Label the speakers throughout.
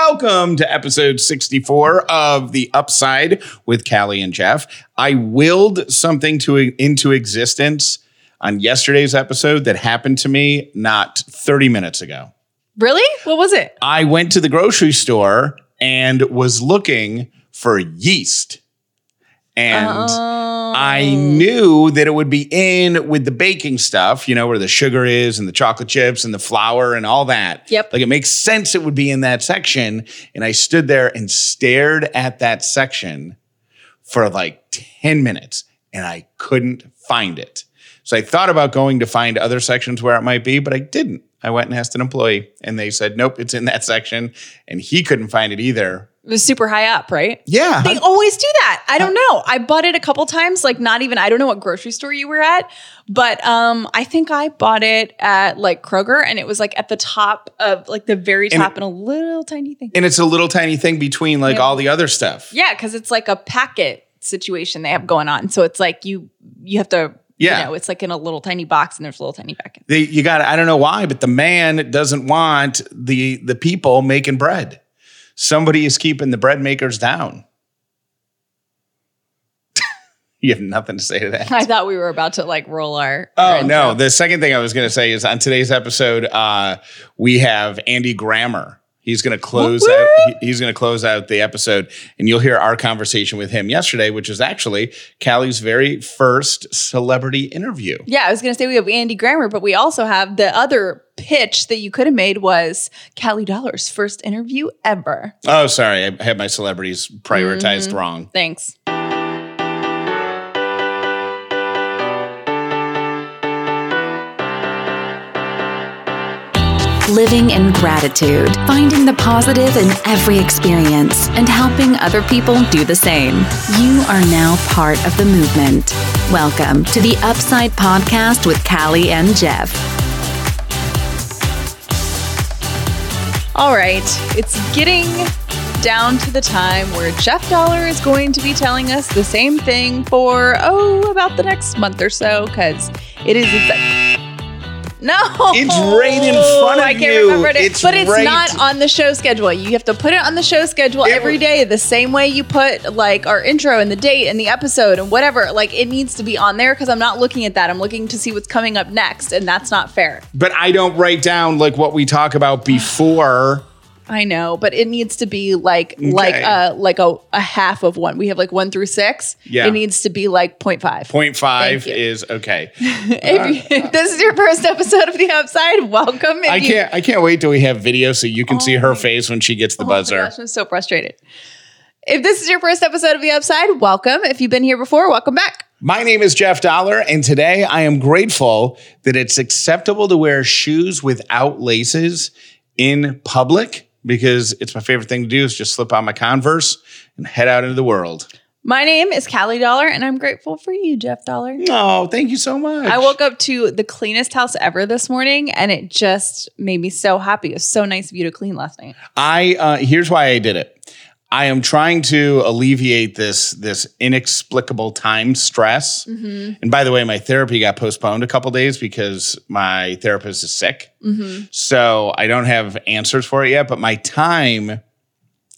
Speaker 1: Welcome to episode 64 of The Upside with Callie and Jeff. I willed something to into existence on yesterday's episode that happened to me not 30 minutes ago.
Speaker 2: Really? What was it?
Speaker 1: I went to the grocery store and was looking for yeast. And
Speaker 2: Oh.
Speaker 1: I knew that it would be in with the baking stuff, you know, where the sugar is and the chocolate chips and the flour and all that.
Speaker 2: Yep.
Speaker 1: Like it makes sense it would be in that section. And I stood there and stared at that section for like 10 minutes and I couldn't find it. So I thought about going to find other sections where it might be, but I didn't. I went and asked an employee and they said, nope, it's in that section. And he couldn't find it either.
Speaker 2: It was super high up, right?
Speaker 1: Yeah.
Speaker 2: They always do that. I don't know. I bought it a couple times, like not even I don't know what grocery store you were at, but um I think I bought it at like Kroger and it was like at the top of like the very
Speaker 1: And
Speaker 2: top and a little tiny thing.
Speaker 1: and it's a little tiny thing between like
Speaker 2: Yeah.
Speaker 1: all the other stuff.
Speaker 2: Yeah, cuz it's like a packet situation they have going on. So it's like you you have to
Speaker 1: Yeah.
Speaker 2: you know, it's like in a little tiny box and there's a little tiny packet.
Speaker 1: They, you got I don't know why, but the man doesn't want the the people making bread. Somebody is keeping the bread makers down. you have nothing to say to that.
Speaker 2: I thought we were about to like roll our
Speaker 1: Oh no! The second thing I was going to say is on today's episode, uh, we have Andy Grammer. He's going to close
Speaker 2: Whoop,
Speaker 1: out. he- He's going to close out the episode, and you'll hear our conversation with him yesterday, which is actually Callie's very first celebrity interview.
Speaker 2: Yeah, I was going to say we have Andy Grammer, but we also have the other pitch that you could have made was Callie Dauler's first interview ever.
Speaker 1: Oh, sorry, I had my celebrities prioritized mm-hmm. wrong.
Speaker 2: Thanks.
Speaker 3: Living in gratitude, finding the positive in every experience, and helping other people do the same. You are now part of the movement. Welcome to the Upside Podcast with Callie and Jeff.
Speaker 2: All right, it's getting down to the time where Jeff Dauler is going to be telling us the same thing for, oh, about the next month or so, because it is. Exa- no,
Speaker 1: It's oh, right in front of
Speaker 2: I can't
Speaker 1: you.
Speaker 2: remember it,
Speaker 1: It's
Speaker 2: but it's
Speaker 1: right-
Speaker 2: not on the show schedule. You have to put it on the show schedule
Speaker 1: It
Speaker 2: every day, the same way you put like our intro and the date and the episode and whatever. Like it needs to be on there because I'm not looking at that. I'm looking to see what's coming up next, and that's not fair.
Speaker 1: But I don't write down like what we talk about before.
Speaker 2: I know, but it needs to be like like a like a, a half of one. We have like one through six.
Speaker 1: Yeah.
Speaker 2: It needs to be like 0.5.
Speaker 1: Point five
Speaker 2: Thank you.
Speaker 1: is okay.
Speaker 2: if, you, uh, if this is your first episode of The Upside, welcome.
Speaker 1: I
Speaker 2: you-
Speaker 1: can't. I can't wait till we have video so you can see her oh. face when she gets the
Speaker 2: Oh
Speaker 1: buzzer.
Speaker 2: gosh, I'm so frustrated. If this is your first episode of The Upside, welcome. If you've been here before, welcome back.
Speaker 1: My name is Jeff Dauler, and today I am grateful that it's acceptable to wear shoes without laces in public because it's my favorite thing to do is just slip on my Converse and head out into the world.
Speaker 2: My name is Callie Dauler, and I'm grateful for you, Jeff Dauler.
Speaker 1: Oh, thank you so much.
Speaker 2: I woke up to the cleanest house ever this morning, and it just made me so happy. It was so nice of you to clean last night.
Speaker 1: I uh, here's why I did it. I am trying to alleviate this this inexplicable time stress. Mm-hmm. And by the way, my therapy got postponed a couple days because my therapist is sick. Mm-hmm. So I don't have answers for it yet. But my time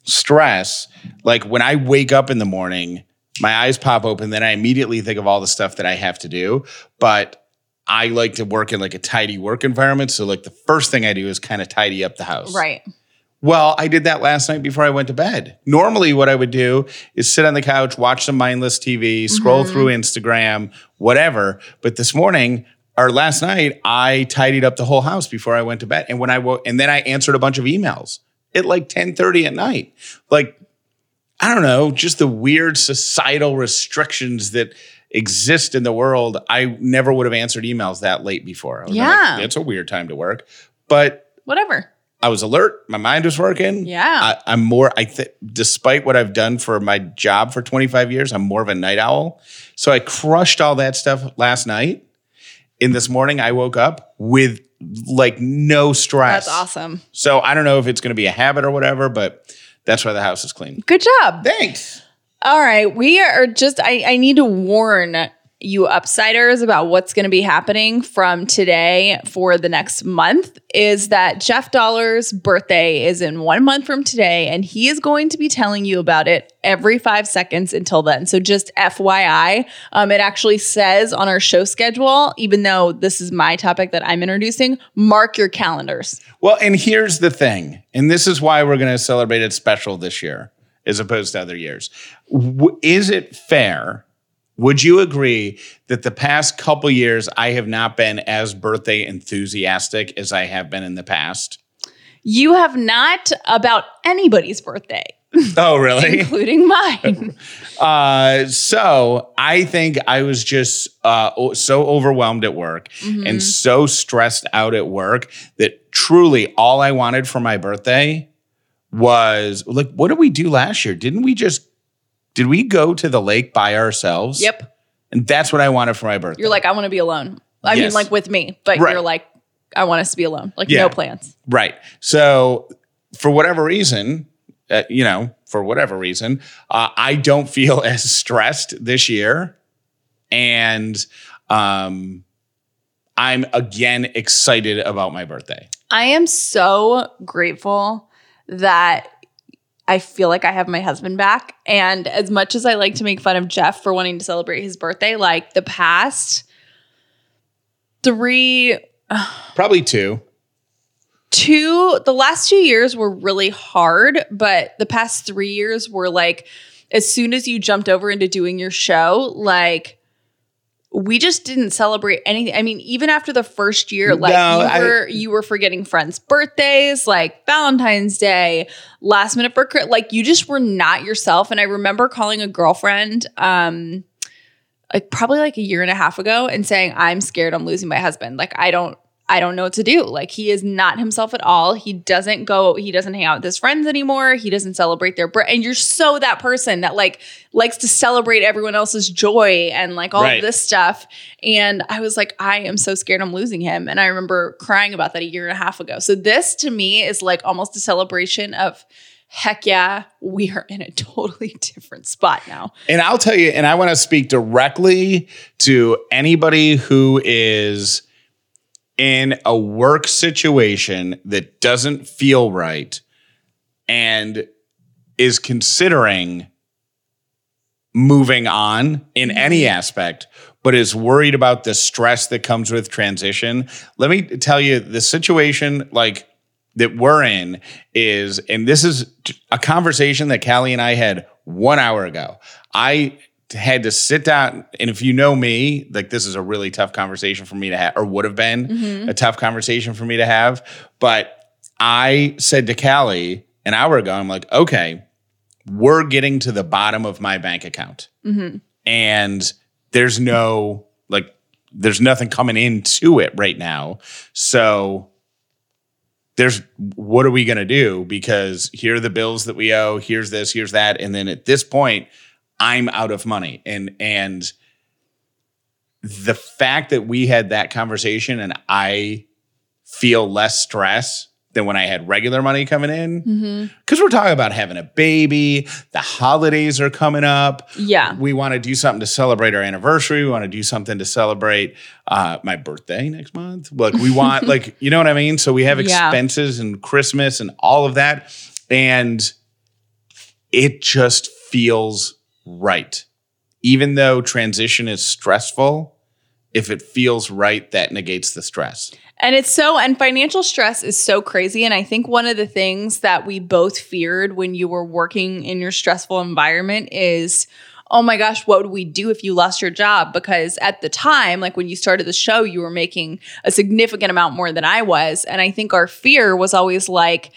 Speaker 1: stress, like when I wake up in the morning, my eyes pop open, then I immediately think of all the stuff that I have to do. But I like to work in like a tidy work environment. So like the first thing I do is kind of tidy up the house.
Speaker 2: Right.
Speaker 1: Well, I did that last night before I went to bed. Normally, what I would do is sit on the couch, watch some mindless TV, scroll mm-hmm. through Instagram, whatever. But this morning or last night, I tidied up the whole house before I went to bed. And when I woke, and then I answered a bunch of emails at like 10:30 at night. Like, I don't know, just the weird societal restrictions that exist in the world. I never would have answered emails that late before. I would've been
Speaker 2: Yeah.
Speaker 1: like, it's a weird time to work. But
Speaker 2: Whatever.
Speaker 1: I was alert. My mind was working.
Speaker 2: Yeah.
Speaker 1: I, I'm more. I think, despite what I've done for my job for 25 years, I'm more of a night owl. So I crushed all that stuff last night. In this morning, I woke up with like no stress.
Speaker 2: That's awesome.
Speaker 1: So I don't know if it's going to be a habit or whatever, but that's why the house is clean.
Speaker 2: Good job.
Speaker 1: Thanks.
Speaker 2: All right. We are just, I, I need to warn you upsiders about what's going to be happening from today for the next month is that Jeff Dauler's birthday is in one month from today, and he is going to be telling you about it every five seconds until then. So just FYI, um, it actually says on our show schedule, even though this is my topic that I'm introducing, mark your calendars.
Speaker 1: Well, and here's the thing, and this is why we're going to celebrate it special this year as opposed to other years. Is it fair? Would you agree that the past couple years I have not been as birthday enthusiastic as I have been in the past?
Speaker 2: You have not about anybody's birthday,
Speaker 1: Oh, really?
Speaker 2: including mine.
Speaker 1: Uh, so I think I was just uh, so overwhelmed at work and so stressed out at work that truly all I wanted for my birthday was like, what did we do last year? Didn't we just, did we go to the lake by ourselves?
Speaker 2: yep.
Speaker 1: And that's what I wanted for my birthday.
Speaker 2: You're like, I want to be alone. I mean, like with me, but
Speaker 1: Right.
Speaker 2: you're like, I want us to be alone. Like,
Speaker 1: Yeah.
Speaker 2: no plans.
Speaker 1: Right. So for whatever reason, uh, you know, for whatever reason, uh, I don't feel as stressed this year, and um, I'm again excited about my birthday.
Speaker 2: I am so grateful that I feel like I have my husband back. And as much as I like to make fun of Jeff for wanting to celebrate his birthday, like the past three,
Speaker 1: Probably two.
Speaker 2: two, the last two years were really hard, but the past three years were like, as soon as you jumped over into doing your show, like, we just didn't celebrate anything. I mean, even after the first year, like
Speaker 1: No,
Speaker 2: you
Speaker 1: I-
Speaker 2: were you were forgetting friends' birthdays, like Valentine's Day, last minute for like you just were not yourself. And I remember calling a girlfriend, um, like probably like a year and a half ago, and saying, "I'm scared. I'm losing my husband. Like I don't." I don't know what to do. Like he is not himself at all. He doesn't go, he doesn't hang out with his friends anymore. He doesn't celebrate their birth. And you're so that person that like likes to celebrate everyone else's joy and like all
Speaker 1: Right.
Speaker 2: of this stuff. And I was like, I am so scared I'm losing him. And I remember crying about that a year and a half ago. So this to me is like almost a celebration of heck yeah, we are in a totally different spot now.
Speaker 1: And I'll tell you, and I want to speak directly to anybody who is in a work situation that doesn't feel right and is considering moving on in mm-hmm. any aspect, but is worried about the stress that comes with transition. Let me tell you the situation like that we're in is, and this is a conversation that Callie and I had one hour ago. I had to sit down, and if you know me, like this is a really tough conversation for me to have, or would have been mm-hmm. a tough conversation for me to have. But I said to Callie an hour ago, I'm like, okay, we're getting to the bottom of my bank account. Mm-hmm. And there's no, like, there's nothing coming into it right now. So there's what are we going to do? Because here are the bills that we owe, here's this, here's that. And then at this point, I'm out of money. And, and, the fact that we had that conversation and I feel less stress than when I had regular money coming in. Because we're talking about having a baby, the holidays are coming up.
Speaker 2: Yeah.
Speaker 1: We want to do something to celebrate our anniversary. We want to do something to celebrate uh, my birthday next month. Like we want, like, you know what I mean? So we have
Speaker 2: Yeah.
Speaker 1: expenses and Christmas and all of that. And it just feels right. Even though transition is stressful, if it feels right, that negates the stress.
Speaker 2: And it's so, and financial stress is so crazy. And I think one of the things that we both feared when you were working in your stressful environment is, oh my gosh, what would we do if you lost your job? Because at the time, like when you started the show, you were making a significant amount more than I was. And I think our fear was always like,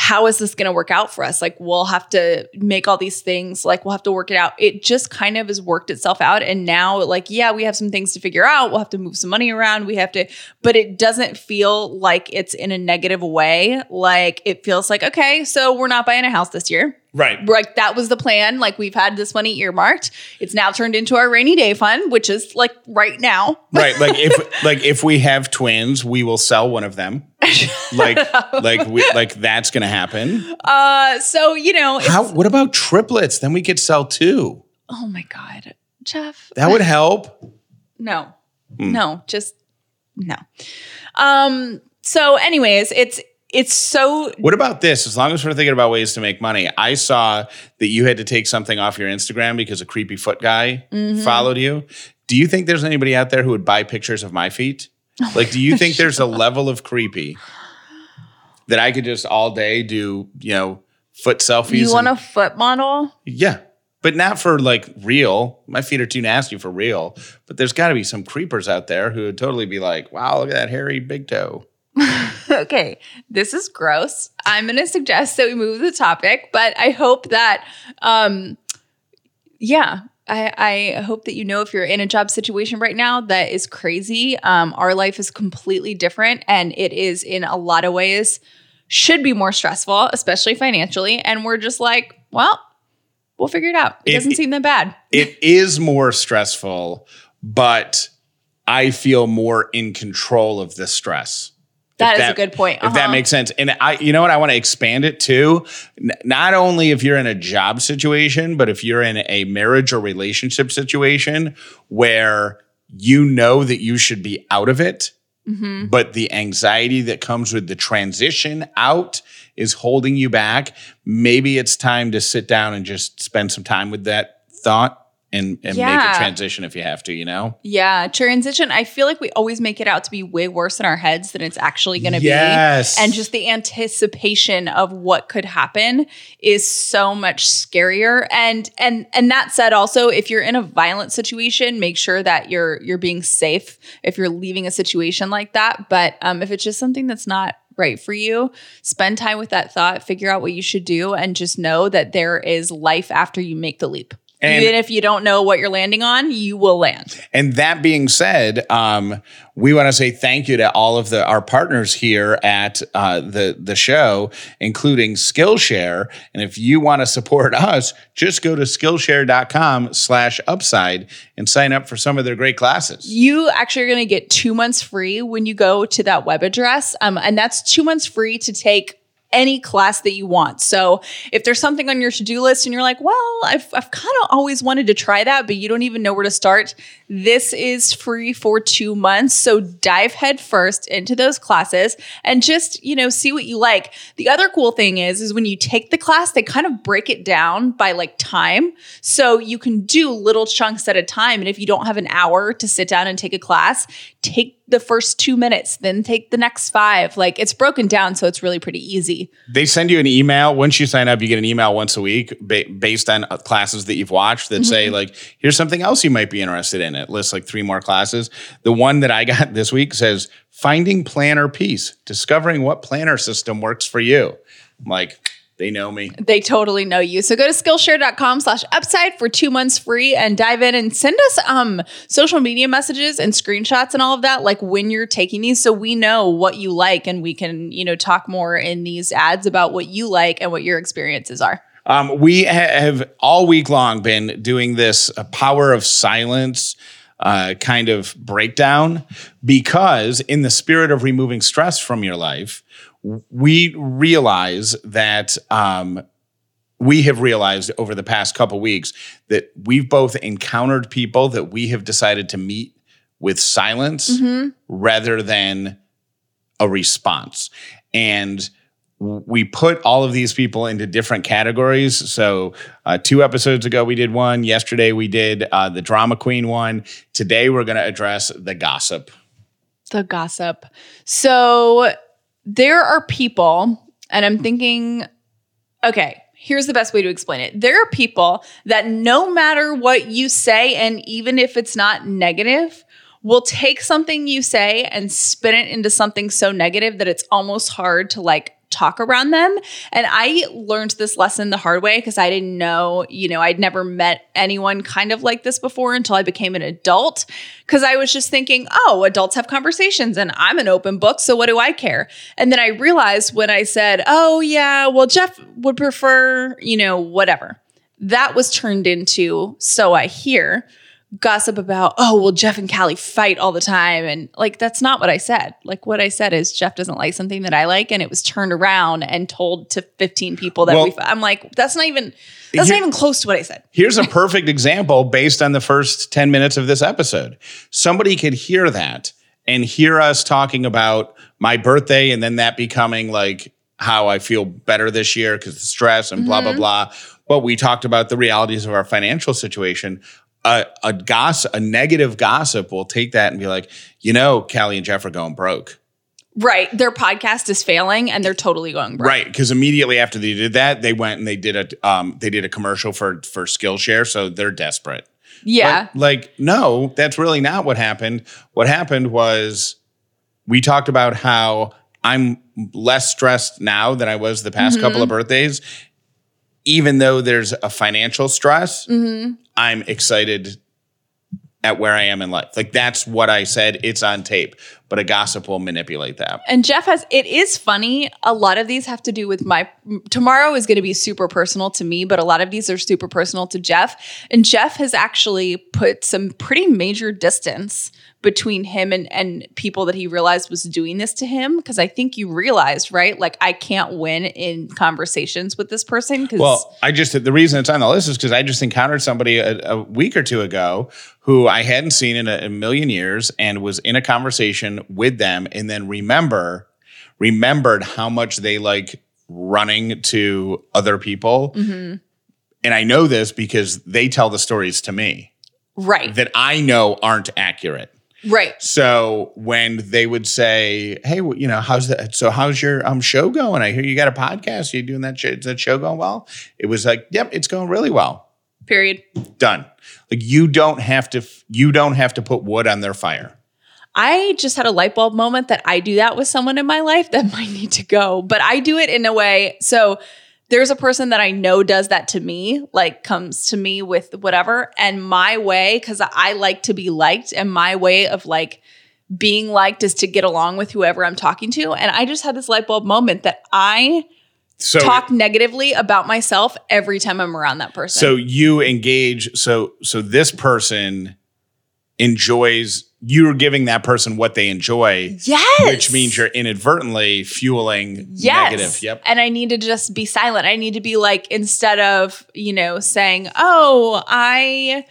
Speaker 2: how is this going to work out for us? Like, we'll have to make all these things, like, we'll have to work it out. It just kind of has worked itself out. And now, like, yeah, we have some things to figure out. We'll have to move some money around. We have to, but it doesn't feel like it's in a negative way. Like, it feels like, okay, so we're not buying a house this year.
Speaker 1: Right.
Speaker 2: Like, that was the plan. Like, we've had this money earmarked. It's now turned into our rainy day fund, which is like right now.
Speaker 1: Right. Like if like if we have twins, we will sell one of them. Like like we like that's gonna happen.
Speaker 2: Uh, so, you know,
Speaker 1: How what about triplets? Then we could sell two.
Speaker 2: oh my God, Jeff.
Speaker 1: That would help.
Speaker 2: no, no, just no. Um. So, anyways, it's it's so
Speaker 1: What about this? As long as we're thinking about ways to make money, I saw that you had to take something off your Instagram because a creepy foot guy
Speaker 2: Mm-hmm.
Speaker 1: followed you. Do you think there's anybody out there who would buy pictures of my feet? Like, do you think there's a level of creepy that I could just all day do, you know, foot selfies?
Speaker 2: you want
Speaker 1: and-
Speaker 2: a foot model.
Speaker 1: yeah. But not for like real. My feet are too nasty for real. But there's got to be some creepers out there who would totally be like, wow, look at that hairy big toe.
Speaker 2: okay, this is gross. I'm going to suggest that we move the topic, but I hope that, um, yeah, I, I hope that you know if you're in a job situation right now that is crazy. Um, our life is completely different, and it is in a lot of ways should be more stressful, especially financially. And we're just like, well, we'll figure it out. It,
Speaker 1: It-
Speaker 2: doesn't seem that bad.
Speaker 1: it is more stressful, but I feel more in control of the stress.
Speaker 2: That
Speaker 1: If
Speaker 2: is a good point.
Speaker 1: If that
Speaker 2: Uh-huh.
Speaker 1: makes sense. And I, you know what? I want to expand it too. N- not only if you're in a job situation, but if you're in a marriage or relationship situation where you know that you should be out of it,
Speaker 2: Mm-hmm.
Speaker 1: but the anxiety that comes with the transition out is holding you back. Maybe it's time to sit down and just spend some time with that thought and, and make a transition if you have to, you know?
Speaker 2: Yeah, transition. I feel like we always make it out to be way worse in our heads than it's actually going to
Speaker 1: Yes.
Speaker 2: be. And just the anticipation of what could happen is so much scarier. And and and that said also if you're in a violent situation, make sure that you're you're being safe if you're leaving a situation like that. But um if it's just something that's not right for you, spend time with that thought, figure out what you should do and just know that there is life after you make the leap.
Speaker 1: And-
Speaker 2: Even if you don't know what you're landing on, you will land.
Speaker 1: And that being said, um, we want to say thank you to all of the our partners here at uh, the the show, including Skillshare. And if you want to support us, just go to Skillshare.com slash upside and sign up for some of their great classes.
Speaker 2: You actually are going to get two months free when you go to that web address. Um, and that's two months free to take any class that you want. So if there's something on your to-do list and you're like, well, I've, I've kind of always wanted to try that, but you don't even know where to start, this is free for two months. So dive head first into those classes and just, you know, see what you like. The other cool thing is, is when you take the class, they kind of break it down by like time. So you can do little chunks at a time. And if you don't have an hour to sit down and take a class, take the first two minutes, then take the next five. Like it's broken down. So it's really pretty easy.
Speaker 1: They send you an email. Once you sign up, you get an email once a week ba- based on uh, classes that you've watched that say, like, here's something else you might be interested in. It lists like three more classes. The one that I got this week says, Finding Planner Peace, discovering what planner system works for you. I'm like, they know me.
Speaker 2: They totally know you. So go to Skillshare.com slash upside for two months free and dive in and send us um social media messages and screenshots and all of that, like when you're taking these, so we know what you like and we can, you know, talk more in these ads about what you like and what your experiences are.
Speaker 1: Um, we ha- have all week long been doing this uh, power of silence uh, kind of breakdown because, in the spirit of removing stress from your life, we realize that um, we have realized over the past couple weeks that we've both encountered people that we have decided to meet with silence rather than a response. And we put all of these people into different categories. So, uh, two episodes ago, we did one. Yesterday, we did uh, the drama queen one. Today, we're going to address the gossip.
Speaker 2: The gossip. So there are people, and I'm thinking, okay, here's the best way to explain it. There are people that no matter what you say, and even if it's not negative, will take something you say and spin it into something so negative that it's almost hard to like talk around them. And I learned this lesson the hard way because I didn't know, you know, I'd never met anyone kind of like this before until I became an adult. Cause I was just thinking, oh, adults have conversations and I'm an open book. So what do I care? And then I realized when I said, oh, yeah, well, Jeff would prefer, you know, whatever, that was turned into so I hear gossip about, oh, well, Jeff and Callie fight all the time. And like, that's not what I said. Like, what I said is Jeff doesn't like something that I like. And it was turned around and told to 15 people that
Speaker 1: Well-
Speaker 2: we, I'm like, that's not even, that's
Speaker 1: Here-
Speaker 2: not even close to what I said.
Speaker 1: Here's a perfect example based on the first 10 minutes of this episode. Somebody could hear that and hear us talking about my birthday and then that becoming like how I feel better this year because the stress and blah, blah, mm-hmm. blah. But we talked about the realities of our financial situation. A, a gossip, a negative gossip will take that and be like, you know, Callie and Jeff are going broke.
Speaker 2: Right. Their podcast is failing and they're totally going broke.
Speaker 1: Right, because immediately after they did that, they went and they did a um, they did a commercial for for Skillshare, so they're desperate.
Speaker 2: Yeah.
Speaker 1: But, like, no, that's really not what happened. What happened was we talked about how I'm less stressed now than I was the past couple of birthdays. Even though there's a financial stress, I'm excited at where I am in life. Like that's what I said. It's on tape, but a gossip will manipulate that.
Speaker 2: And Jeff has, it is funny. A lot of these have to do with my, tomorrow is going to be super personal to me, but a lot of these are super personal to Jeff. And Jeff has actually put some pretty major distance between him and, and people that he realized was doing this to him. Cause I think you realized, right? Like, I can't win in conversations with this person. Cause
Speaker 1: Well, I just the reason it's on the list is because I just encountered somebody a, a week or two ago who I hadn't seen in a, a million years and was in a conversation with them, and then remember remembered how much they like running to other people. And I know this because they tell the stories to me
Speaker 2: right.
Speaker 1: that I know aren't accurate.
Speaker 2: right.
Speaker 1: So when they would say, "Hey, you know, how's that? So how's your um show going? I hear you got a podcast. Are you doing that? Show, is that show going well?" It was like, "Yep, it's going really well.
Speaker 2: Period.
Speaker 1: Done." Like you don't have to. You don't have to put wood on their fire.
Speaker 2: I just had a light bulb moment that I do that with someone in my life that might need to go, but I do it in a way. So there's a person that I know does that to me, like comes to me with whatever. And my way, because I like to be liked, and my way of like being liked is to get along with whoever I'm talking to. And I just had this light bulb moment that I
Speaker 1: So
Speaker 2: talk negatively about myself every time I'm around that person.
Speaker 1: so you engage. So so this person enjoys. You're giving that person what they enjoy.
Speaker 2: yes.
Speaker 1: Which means you're inadvertently fueling
Speaker 2: yes.
Speaker 1: negative. Yep.
Speaker 2: And I need to just be silent. I need to be like, instead of, you know, saying, oh, I,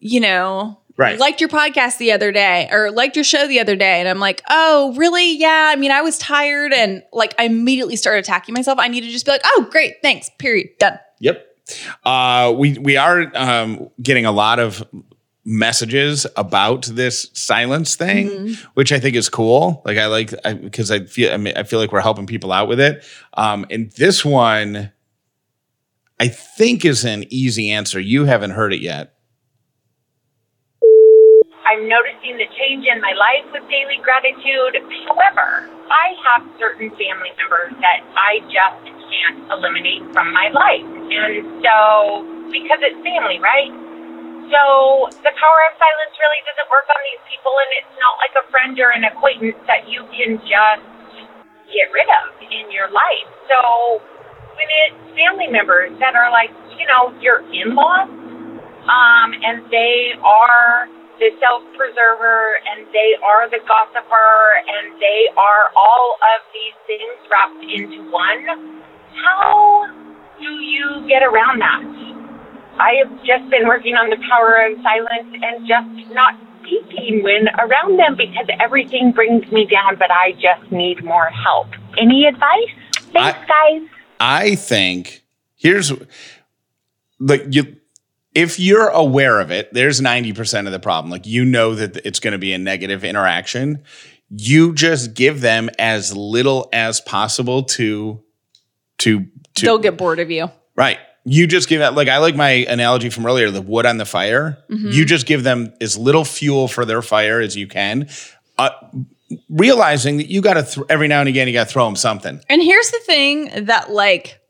Speaker 2: you know,
Speaker 1: Right.
Speaker 2: liked your podcast the other day or liked your show the other day. And I'm like, oh, really? Yeah. I mean, I was tired. And like, I immediately started attacking myself. I need to just be like, oh, great. Thanks. Period. Done.
Speaker 1: Yep. Uh, we we are um, getting a lot of messages about this silence thing, which I think is cool. Like I like because I, feel I, mean, I feel like we're helping people out with it. Um, and this one, I think is an easy answer. You haven't heard it yet.
Speaker 4: I'm noticing the change in my life with daily gratitude. However, I have certain family members that I just can't eliminate from my life. And so, because it's family, right? So, the power of silence really doesn't work on these people, and it's not like a friend or an acquaintance that you can just get rid of in your life. So, when it's family members that are like, you know, your in laws, um, and they are the self preserver and they are the gossiper and they are all of these things wrapped into one. How do you get around that? I have just been working on the power of silence and just not speaking when around them because everything brings me down, but I just need more help. Any advice? Thanks, guys.
Speaker 1: I think here's like you if you're aware of it, there's 90% of the problem. Like you know that it's going to be a negative interaction. You just give them as little as possible to to to
Speaker 2: They'll get bored of you.
Speaker 1: Right. You just give it like I like my analogy from earlier, the wood on the fire. You just give them as little fuel for their fire as you can. Uh, realizing that you got to th- every now and again you got to throw them something.
Speaker 2: And here's the thing that like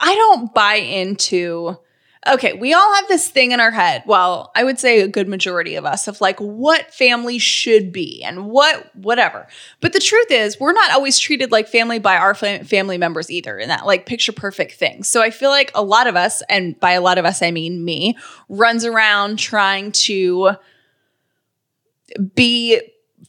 Speaker 2: I don't buy into okay, we all have this thing in our head. Well, I would say a good majority of us of like what family should be and what whatever. But the truth is, we're not always treated like family by our fam- family members either in that like picture perfect thing. So I feel like a lot of us, and by a lot of us I mean me, runs around trying to be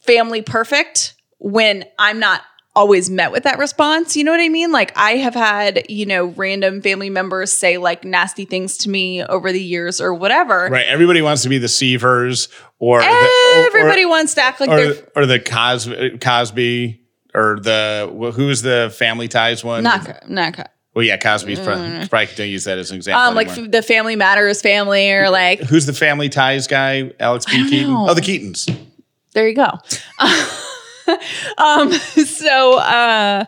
Speaker 2: family perfect when I'm not always met with that response. You know what I mean? Like I have had, you know, random family members say like nasty things to me over the years or whatever.
Speaker 1: Right. Everybody wants to be the Seavers or the,
Speaker 2: Everybody wants to act like
Speaker 1: or,
Speaker 2: they're
Speaker 1: or, or the Cosby, Cosby or the who's the Family Ties one?
Speaker 2: not not
Speaker 1: Well, yeah, Cosby's probably, probably don't use that as an example.
Speaker 2: um like
Speaker 1: anymore.
Speaker 2: the family matters family or like
Speaker 1: who's the Family Ties guy? Alex
Speaker 2: P.
Speaker 1: Keaton.
Speaker 2: know.
Speaker 1: Oh, the Keatons.
Speaker 2: there you go. um so uh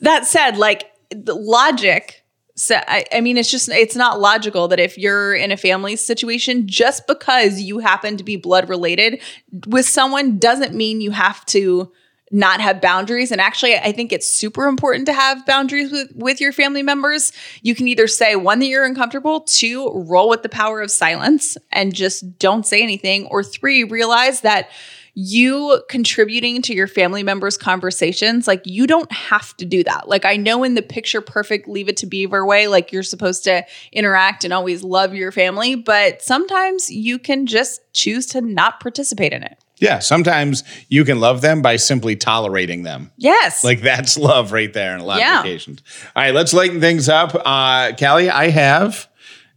Speaker 2: that said like the logic so I, I mean it's just it's not logical that if you're in a family situation just because you happen to be blood related with someone doesn't mean you have to not have boundaries. And actually i think it's super important to have boundaries with with your family members. You can either say one that you're uncomfortable two roll with the power of silence and just don't say anything or three realize that you contributing to your family members' conversations, like you don't have to do that. Like I know in the picture perfect leave it to beaver way, like you're supposed to interact and always love your family, but sometimes you can just choose to not participate in it.
Speaker 1: Yeah, sometimes you can love them by simply tolerating them.
Speaker 2: Yes.
Speaker 1: Like that's love right there in a lot
Speaker 2: Yeah.
Speaker 1: of occasions. All right, let's lighten things up. Uh, Callie, I have,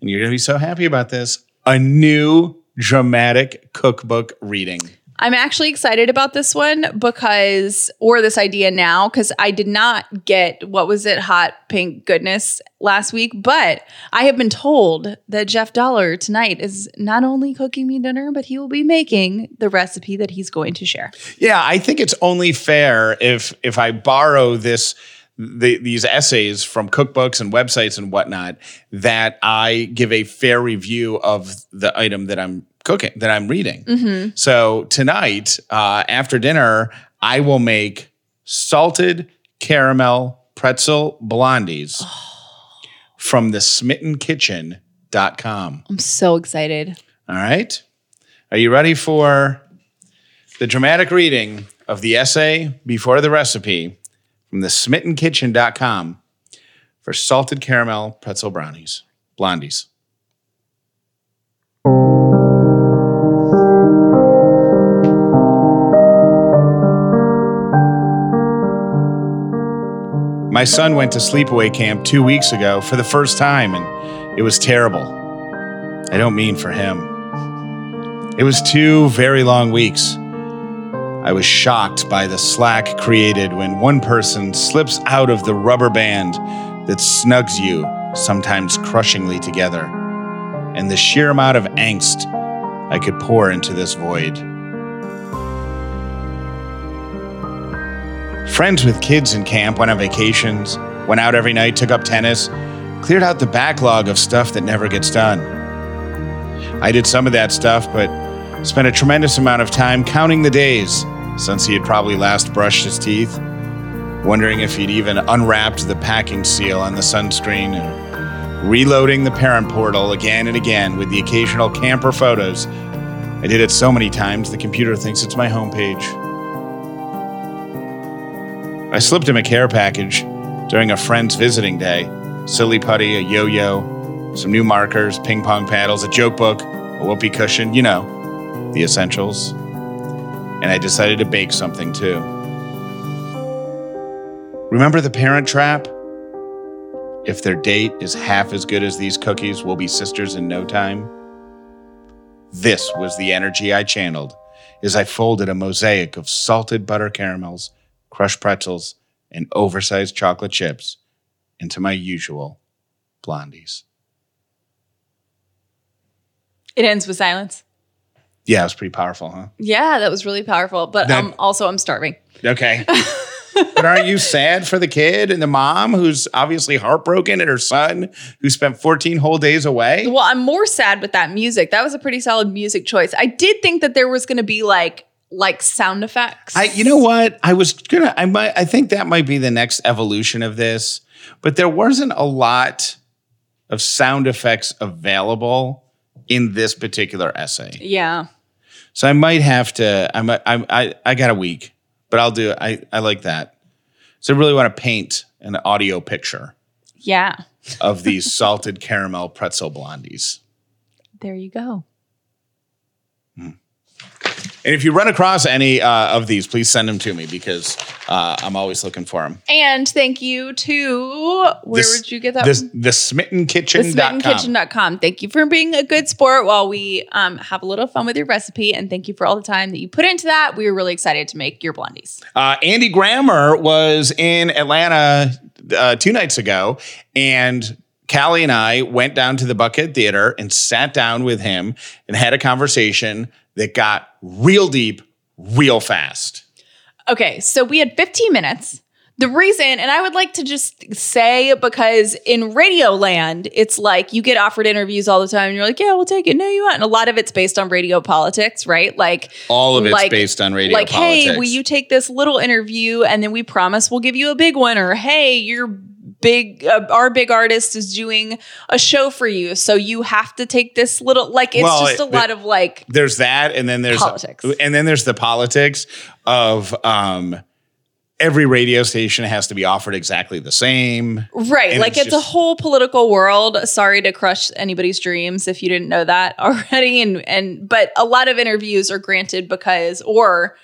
Speaker 1: and you're going to be so happy about this, a new dramatic cookbook reading.
Speaker 2: I'm actually excited about this one because, or this idea now, because I did not get what was it, hot pink goodness last week, but I have been told that Jeff Dauler tonight is not only cooking me dinner, but he will be making the recipe that he's going to share.
Speaker 1: Yeah, I think it's only fair if if I borrow this the, these essays from cookbooks and websites and whatnot that I give a fair review of the item that I'm cooking that I'm reading. So tonight uh, after dinner, I will make salted caramel pretzel blondies from the smittenkitchen.com.
Speaker 2: I'm so excited.
Speaker 1: All right. Are you ready for the dramatic reading of the essay before the recipe from the smittenkitchen.com for salted caramel pretzel brownies, blondies? My son went to sleepaway camp two weeks ago for the first time, and it was terrible. I don't mean for him. It was two very long weeks. I was shocked by the slack created when one person slips out of the rubber band that snugs you, sometimes crushingly together, and the sheer amount of angst I could pour into this void. Friends with kids in camp went on vacations, went out every night, took up tennis, cleared out the backlog of stuff that never gets done. I did some of that stuff, but spent a tremendous amount of time counting the days since he had probably last brushed his teeth, wondering if he'd even unwrapped the packing seal on the sunscreen and reloading the parent portal again and again with the occasional camper photos. I did it so many times the computer thinks it's my homepage. I slipped him a care package during a friend's visiting day silly putty, a yo yo, some new markers, ping pong paddles, a joke book, a whoopee cushion, you know, the essentials. And I decided to bake something too. Remember the parent trap? If their date is half as good as these cookies, we'll be sisters in no time. This was the energy I channeled as I folded a mosaic of salted butter caramels, crushed pretzels, and oversized chocolate chips into my usual blondies.
Speaker 2: It ends with silence.
Speaker 1: Yeah, it was pretty powerful, huh?
Speaker 2: Yeah, that was really powerful. But
Speaker 1: That-
Speaker 2: um, also, I'm starving.
Speaker 1: Okay. but aren't you sad for the kid and the mom who's obviously heartbroken and her son who spent 14 whole days away?
Speaker 2: Well, I'm more sad with that music. That was a pretty solid music choice. I did think that there was going to be like like sound effects.
Speaker 1: I you know what? I was gonna I might I think that might be the next evolution of this, but there wasn't a lot of sound effects available in this particular essay.
Speaker 2: Yeah.
Speaker 1: So I might have to. I might. I. I, I got a week, but I'll do it. I. I like that. So I really want to paint an audio picture
Speaker 2: Yeah.
Speaker 1: of these salted caramel pretzel blondies.
Speaker 2: There you go.
Speaker 1: And if you run across any uh, of these, please send them to me because uh, I'm always looking for them.
Speaker 2: And thank you to where
Speaker 1: This-
Speaker 2: would you get that?
Speaker 1: This,
Speaker 2: from?
Speaker 1: the smittenkitchen.com.
Speaker 2: thesmittenkitchen.com. Thank you for being a good sport while we um, have a little fun with your recipe. And thank you for all the time that you put into that. We were really excited to make your blondies.
Speaker 1: Uh, Andy Grammer was in Atlanta uh, two nights ago, and Callie and I went down to the Buckhead Theater and sat down with him and had a conversation that got real deep, real fast.
Speaker 2: Okay, so we had 15 minutes. The reason, and I would like to just say, because in radio land, it's like you get offered interviews all the time, and you're like, yeah, we'll take it. No, you won't. And a lot of it's based on radio politics, right? Like,
Speaker 1: All of it's
Speaker 2: Like-
Speaker 1: based on radio
Speaker 2: like,
Speaker 1: politics.
Speaker 2: hey, will you take this little interview, and then we promise we'll give you a big one, or hey, you're big uh, our big artist is doing a show for you so you have to take this little like it's
Speaker 1: Well,
Speaker 2: just a
Speaker 1: it-
Speaker 2: lot of like
Speaker 1: there's that, and then there's
Speaker 2: Politics.
Speaker 1: and then there's the politics of um, every radio station has to be offered exactly the same.
Speaker 2: Right.
Speaker 1: And
Speaker 2: like
Speaker 1: it's
Speaker 2: it's, a whole political world. Sorry to crush anybody's dreams if you didn't know that already. And and but a lot of interviews are granted because or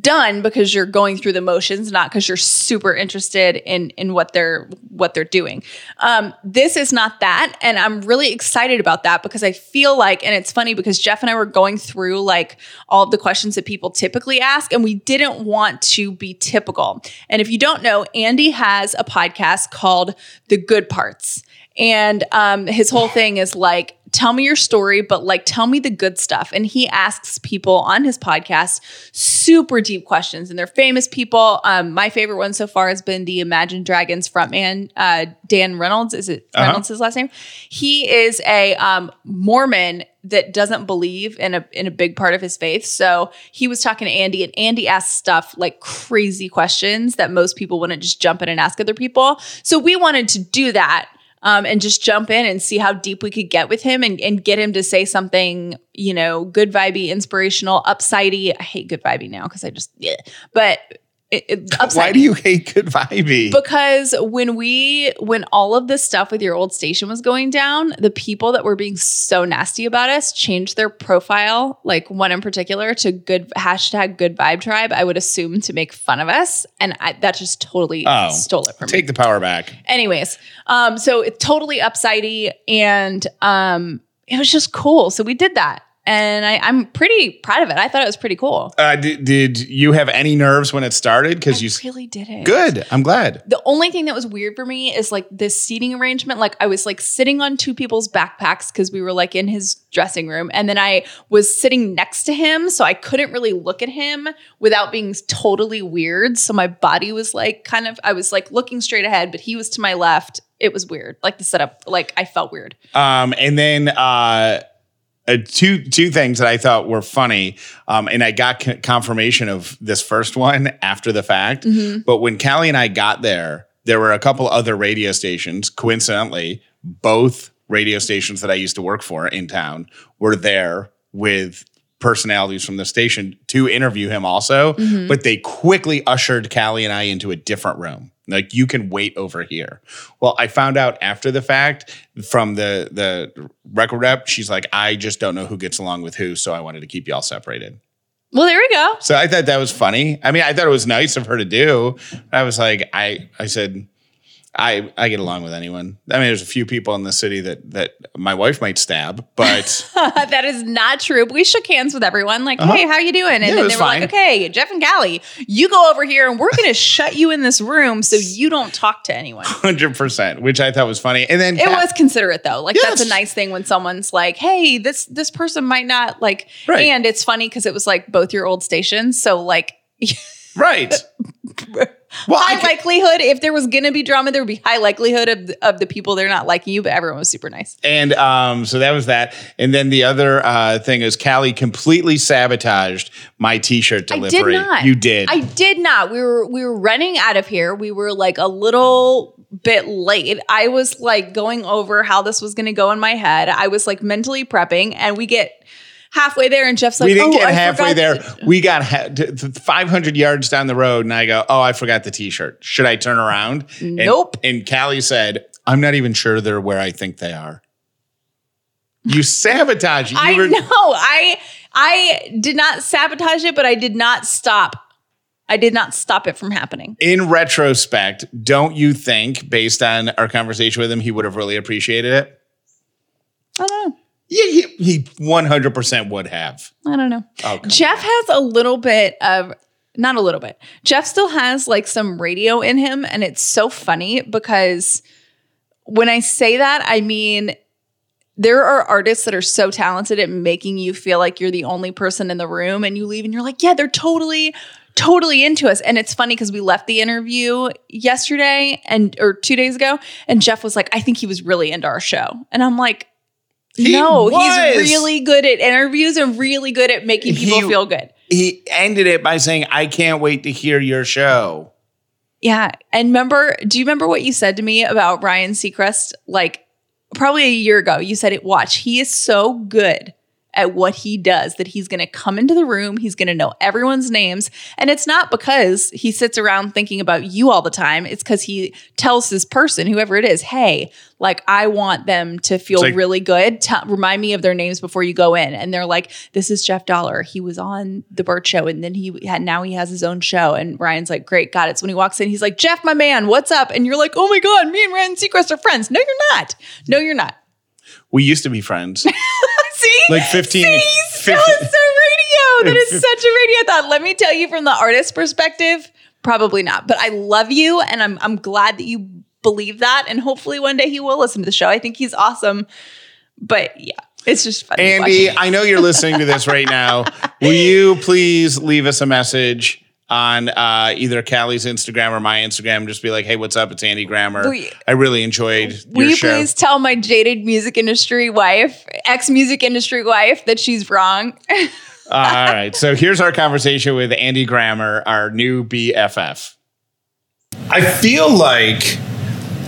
Speaker 2: done because you're going through the motions, not because you're super interested in in what they're what they're doing. Um, this is not that, and I'm really excited about that because I feel like, and it's funny because Jeff and I were going through like all of the questions that people typically ask, and we didn't want to be typical. And if you don't know, Andy has a podcast called The Good Parts. And um, his whole thing is like, tell me your story, but like, tell me the good stuff. And he asks people on his podcast super deep questions, and they're famous people. Um, my favorite one so far has been the Imagine Dragons frontman, uh, Dan Reynolds. Is it
Speaker 1: Uh-huh.
Speaker 2: Reynolds his last name? He is a um, Mormon that doesn't believe in a in a big part of his faith. So he was talking to Andy, and Andy asked stuff like crazy questions that most people wouldn't just jump in and ask other people. So we wanted to do that um, and just jump in and see how deep we could get with him and, and get him to say something, you know, good vibey, inspirational, upsidey. I hate good vibey now because I just, yeah. But it, it.
Speaker 1: Why do you hate good vibey?
Speaker 2: Because when we, when all of this stuff with your old station was going down, the people that were being so nasty about us changed their profile, like one in particular, to good hashtag good vibe tribe. I would assume to make fun of us, and I, that just totally
Speaker 1: Oh,
Speaker 2: stole it from me
Speaker 1: Take the power back.
Speaker 2: anyways um so it's totally upsidey and um it was just cool so we did that and I, i'm pretty proud of it. I thought it was pretty cool.
Speaker 1: Uh, did, did you have any nerves when it started? Because you
Speaker 2: really did it
Speaker 1: good. I'm glad.
Speaker 2: the only thing that was weird for me is like this seating arrangement. Like i was like sitting on two people's backpacks because we were like in his dressing room. And then i was sitting next to him so i couldn't really look at him without being totally weird. So my body was like kind of i was like looking straight ahead but he was to my left. It was weird. Like the setup like i felt weird.
Speaker 1: Um, and then uh, uh, two two things that I thought were funny, um, and I got c- confirmation of this first one after the fact. But when Callie and I got there, there were a couple other radio stations. Coincidentally, both radio stations that I used to work for in town were there with personalities from the station to interview him also. But they quickly ushered Callie and I into a different room. Like you can wait over here. Well, I found out after the fact from the the record rep. She's like, I just don't know who gets along with who, so I wanted to keep y'all separated.
Speaker 2: well there we go
Speaker 1: So I thought that was funny. I mean, I thought it was nice of her to do. I was like, I I said, I I get along with anyone. I mean, there's a few people in the city that that my wife might stab, but
Speaker 2: that is not true. But we shook hands with everyone, like,
Speaker 1: Uh-huh.
Speaker 2: "Hey, how you doing?" And
Speaker 1: Yeah,
Speaker 2: then they were
Speaker 1: fine.
Speaker 2: like, "Okay, Jeff and Callie, you go over here, and we're going to shut you in this room so you don't talk to anyone."
Speaker 1: hundred percent, which I thought was funny. And then
Speaker 2: It
Speaker 1: Ca-
Speaker 2: was considerate though. Like that's a nice thing when someone's like, "Hey, this this person might not like."
Speaker 1: Right.
Speaker 2: And it's funny because it was like both your old stations, so like.
Speaker 1: Right. Well,
Speaker 2: high
Speaker 1: can-
Speaker 2: likelihood if there was gonna be drama, there would be high likelihood of of the people they're not liking you, but everyone was super nice.
Speaker 1: And um, so that was that. And then the other uh, thing is Callie completely sabotaged my t-shirt delivery.
Speaker 2: I did not.
Speaker 1: You did.
Speaker 2: I did not. We were we were running out of here. We were like a little bit late. I was like going over how this was going to go in my head. I was like mentally prepping, and we get halfway there, and Jeff's like,
Speaker 1: we didn't
Speaker 2: "Oh,
Speaker 1: get
Speaker 2: I
Speaker 1: halfway there.
Speaker 2: the-"
Speaker 1: We got ha- t- t- 500 yards down the road, and I go, "Oh, I forgot the T-shirt. Should I turn around?" And-
Speaker 2: Nope.
Speaker 1: And, Callie said, "I'm not even sure they're where I think they are." You sabotage. You
Speaker 2: I
Speaker 1: were-
Speaker 2: know. I I did not sabotage it, but I did not stop. I did not stop it from happening.
Speaker 1: In retrospect, don't you think, based on our conversation with him, he would have really appreciated it?
Speaker 2: I don't know.
Speaker 1: Yeah, he, he 100% would have.
Speaker 2: I don't know.
Speaker 1: Oh,
Speaker 2: Jeff has a little bit of not a little bit. Jeff still has like some radio in him and it's so funny because when I say that, I mean there are artists that are so talented at making you feel like you're the only person in the room and you leave and you're like, yeah, they're totally totally into us. And it's funny because we left the interview yesterday and or 2 days ago and Jeff was like, I think he was really into our show. And I'm like,
Speaker 1: He
Speaker 2: no,
Speaker 1: was.
Speaker 2: he's really good at interviews and really good at making people
Speaker 1: He-
Speaker 2: feel good.
Speaker 1: He ended it by saying, I can't wait to hear your show.
Speaker 2: Yeah. And remember, do you remember what you said to me about Ryan Seacrest? Like probably a year ago, you said it, watch, he is so good at what he does that he's going to come into the room, he's going to know everyone's names. And it's not because he sits around thinking about you all the time. It's because he tells this person, whoever it is, hey, like I want them to feel
Speaker 1: like-
Speaker 2: really good. T- remind me of their names before you go in. And they're like, this is Jeff Dauler. He was on the Bert Show, and then he had now he has his own show. And Ryan's like, great, got it. So when he walks in, he's like, Jeff, my man, what's up? And you're like, oh my god, me and Ryan Seacrest are friends. No, you're not. No, you're not.
Speaker 1: We used to be friends.
Speaker 2: See,
Speaker 1: Like 15
Speaker 2: See,
Speaker 1: 15
Speaker 2: it's a radio. That is such a radio thought. Let me tell you from the artist perspective, probably not. But I love you, and I'm I'm glad that you believe that. And hopefully one day he will listen to the show. I think he's awesome. But yeah, it's just funny.
Speaker 1: Andy. I know you're listening to this right now. Will you please leave us a message on uh, either Callie's Instagram or my Instagram? Just be like, hey, what's up? It's Andy Grammer.
Speaker 2: Will
Speaker 1: I really enjoyed
Speaker 2: Will
Speaker 1: your
Speaker 2: you
Speaker 1: show.
Speaker 2: please tell my jaded music industry wife, ex music industry wife, that she's wrong?
Speaker 1: All right. So here's our conversation with Andy Grammer, our new BFF. I feel like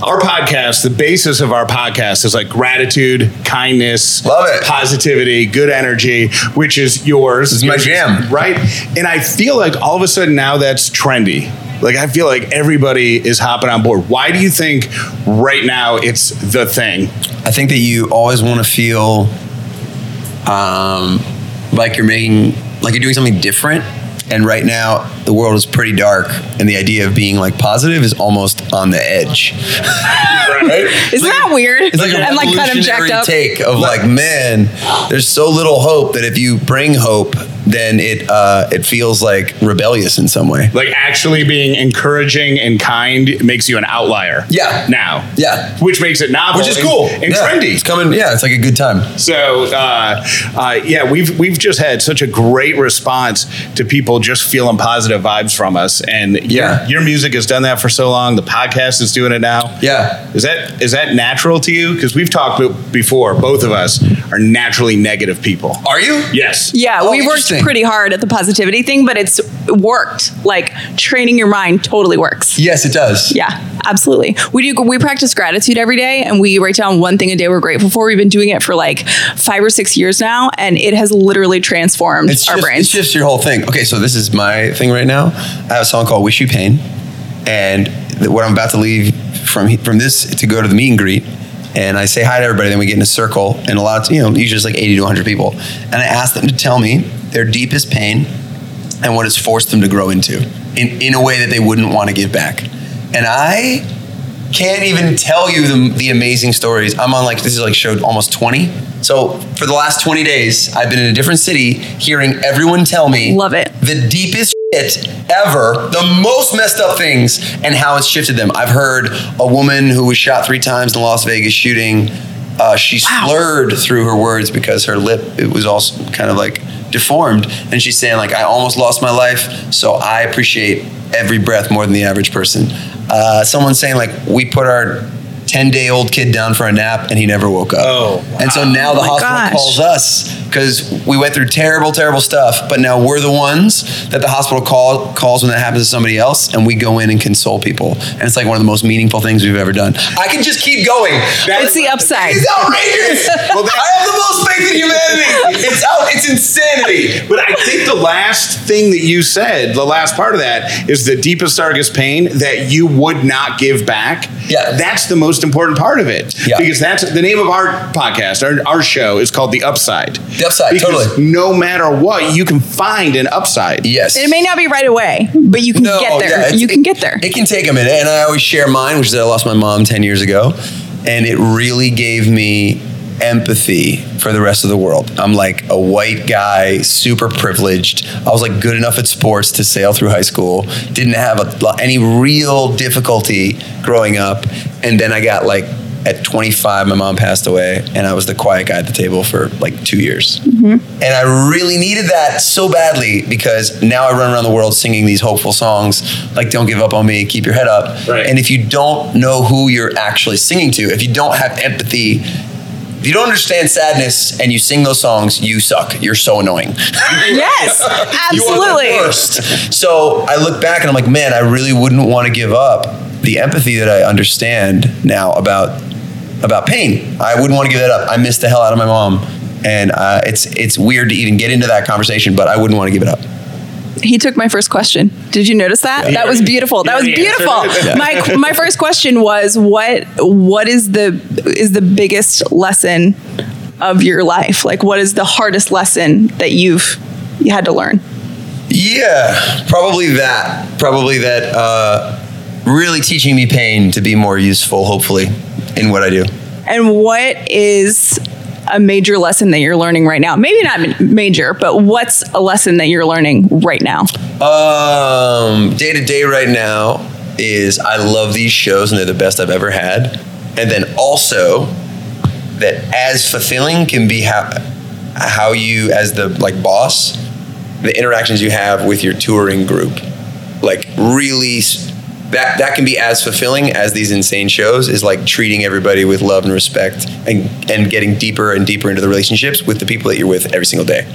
Speaker 1: our podcast, the basis of our podcast is like gratitude, kindness,
Speaker 5: Love it.
Speaker 1: positivity, good energy, which is yours.
Speaker 5: This is my jam.
Speaker 1: Right. And I feel like all of a sudden now that's trendy. Like I feel like everybody is hopping on board. Why do you think right now it's the thing?
Speaker 5: I think that you always want to feel um, like you're making, like you're doing something different. And right now, the world is pretty dark, and the idea of being like positive is almost on the edge.
Speaker 1: Right?
Speaker 2: Isn't that weird?
Speaker 5: It's like a
Speaker 2: and like kind of jacked
Speaker 5: revolutionary
Speaker 2: up.
Speaker 5: take of like, man, there's so little hope that if you bring hope, then it uh, it feels like rebellious in some way.
Speaker 1: like actually being encouraging and kind makes you an outlier.
Speaker 5: Yeah.
Speaker 1: Now.
Speaker 5: Yeah.
Speaker 1: Which makes it novel.
Speaker 5: Which is
Speaker 1: and-
Speaker 5: cool
Speaker 1: and,
Speaker 5: Yeah.
Speaker 1: trendy.
Speaker 5: It's coming. Yeah, it's like a good time.
Speaker 1: So uh, uh, yeah, we've we've just had such a great response to people just feeling positive vibes from us, and
Speaker 5: Yeah.
Speaker 1: your, your music has done that for so long. The podcast is doing it now.
Speaker 5: Yeah.
Speaker 1: Is that is that natural to you? Because we've talked before. Both of us are naturally negative people.
Speaker 5: Are you?
Speaker 1: Yes.
Speaker 2: Yeah,
Speaker 5: Oh,
Speaker 2: we worked
Speaker 5: interesting.
Speaker 2: Pretty hard at the positivity thing, but it's worked. Like training your mind totally works.
Speaker 5: Yes, it does.
Speaker 2: Yeah, absolutely. We do. We practice gratitude every day, and we write down one thing a day we're grateful for. We've been doing it for like five or six years now, and it has literally transformed
Speaker 5: It's
Speaker 2: our
Speaker 5: just,
Speaker 2: brains.
Speaker 5: it's just your whole thing. Okay, so this is my thing right now. I have a song called "Wish You Pain," and what I'm about to leave from from this to go to the meet and greet, and I say hi to everybody. Then we get in a circle, and a lot, of, you know, usually it's like 80 to 100 people, and I ask them to tell me their deepest pain and what has forced them to grow into in in a way that they wouldn't want to give back, and I can't even tell you the, the amazing stories. I'm on like this is like showed almost 20. So for the last 20 days, I've been in a different city, hearing everyone tell me
Speaker 2: Love it.
Speaker 5: the deepest shit ever, the most messed up things, and how it's shifted them. I've heard a woman who was shot three times in the Las Vegas shooting. Uh, she slurred through her words because her lip it was also kind of like deformed, and she's saying like I almost lost my life, so I appreciate every breath more than the average person. Uh, someone's saying like we put our 10 day old kid down for a nap and he never woke up.
Speaker 1: Oh,
Speaker 5: And so now the
Speaker 2: oh
Speaker 5: hospital
Speaker 2: gosh.
Speaker 5: calls us because we went through terrible, terrible stuff, but now we're the ones that the hospital call, calls when that happens to somebody else and we go in and console people. And it's like one of the most meaningful things we've ever done. I can just keep going.
Speaker 2: It's the upside.
Speaker 5: It's outrageous. well, I have the most faith in humanity. It's out. It's insanity.
Speaker 1: But I think the last thing that you said, the last part of that, is the deepest, darkest pain that you would not give back.
Speaker 5: Yeah.
Speaker 1: That's the most important part of it.
Speaker 5: Yeah.
Speaker 1: Because that's the name of our podcast, our, our show is called The Upside.
Speaker 5: The Upside,
Speaker 1: Because
Speaker 5: totally.
Speaker 1: no matter what, you can find an upside.
Speaker 5: Yes.
Speaker 2: It may not be right away, but you can
Speaker 5: No,
Speaker 2: get there.
Speaker 5: yeah,
Speaker 2: you can get there.
Speaker 5: It can take a minute, and I always share mine, which is that I lost my mom ten years ago, and it really gave me empathy for the rest of the world. I'm like a white guy, super privileged. I was like good enough at sports to sail through high school. Didn't have a, any real difficulty growing up, and then I got like. At 25, my mom passed away, and I was the quiet guy at the table for like two years. Mm-hmm. And I really needed that so badly because now I run around the world singing these hopeful songs like Don't Give Up on Me, Keep Your Head Up.
Speaker 1: Right.
Speaker 5: And if you don't know who you're actually singing to, if you don't have empathy, if you don't understand sadness and you sing those songs, you suck. You're so annoying.
Speaker 2: yes,
Speaker 5: You are the
Speaker 2: absolutely.
Speaker 5: worst. So I look back and I'm like, man, I really wouldn't want to give up the empathy that I understand now about about pain. I wouldn't want to give that up. I miss the hell out of my mom, and uh, it's it's weird to even get into that conversation, but I wouldn't want to give it up.
Speaker 2: He took my first question. Did you notice that? That was beautiful. That was
Speaker 1: Yeah, he answered
Speaker 2: beautiful.
Speaker 1: it.
Speaker 2: My my first question was what what is the is the biggest lesson of your life? Like what is the hardest lesson that you've you had to learn?
Speaker 5: Yeah, probably that. Probably that. Uh, really teaching me pain to be more useful, hopefully, in what I do.
Speaker 2: And what is a major lesson that you're learning right now? Maybe not major, but what's a lesson that you're learning right now?
Speaker 5: Um, day to day right now is I love these shows and they're the best I've ever had. And then also that as fulfilling can be how how you as the like boss, the interactions you have with your touring group, like really that that can be as fulfilling as these insane shows is like treating everybody with love and respect and and getting deeper and deeper into the relationships with the people that you're with every single day.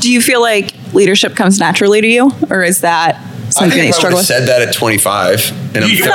Speaker 2: Do you feel like leadership comes naturally to you, or is that something that you
Speaker 5: I
Speaker 2: struggle
Speaker 5: would've
Speaker 2: with?
Speaker 5: said that at 25 and I'm 30.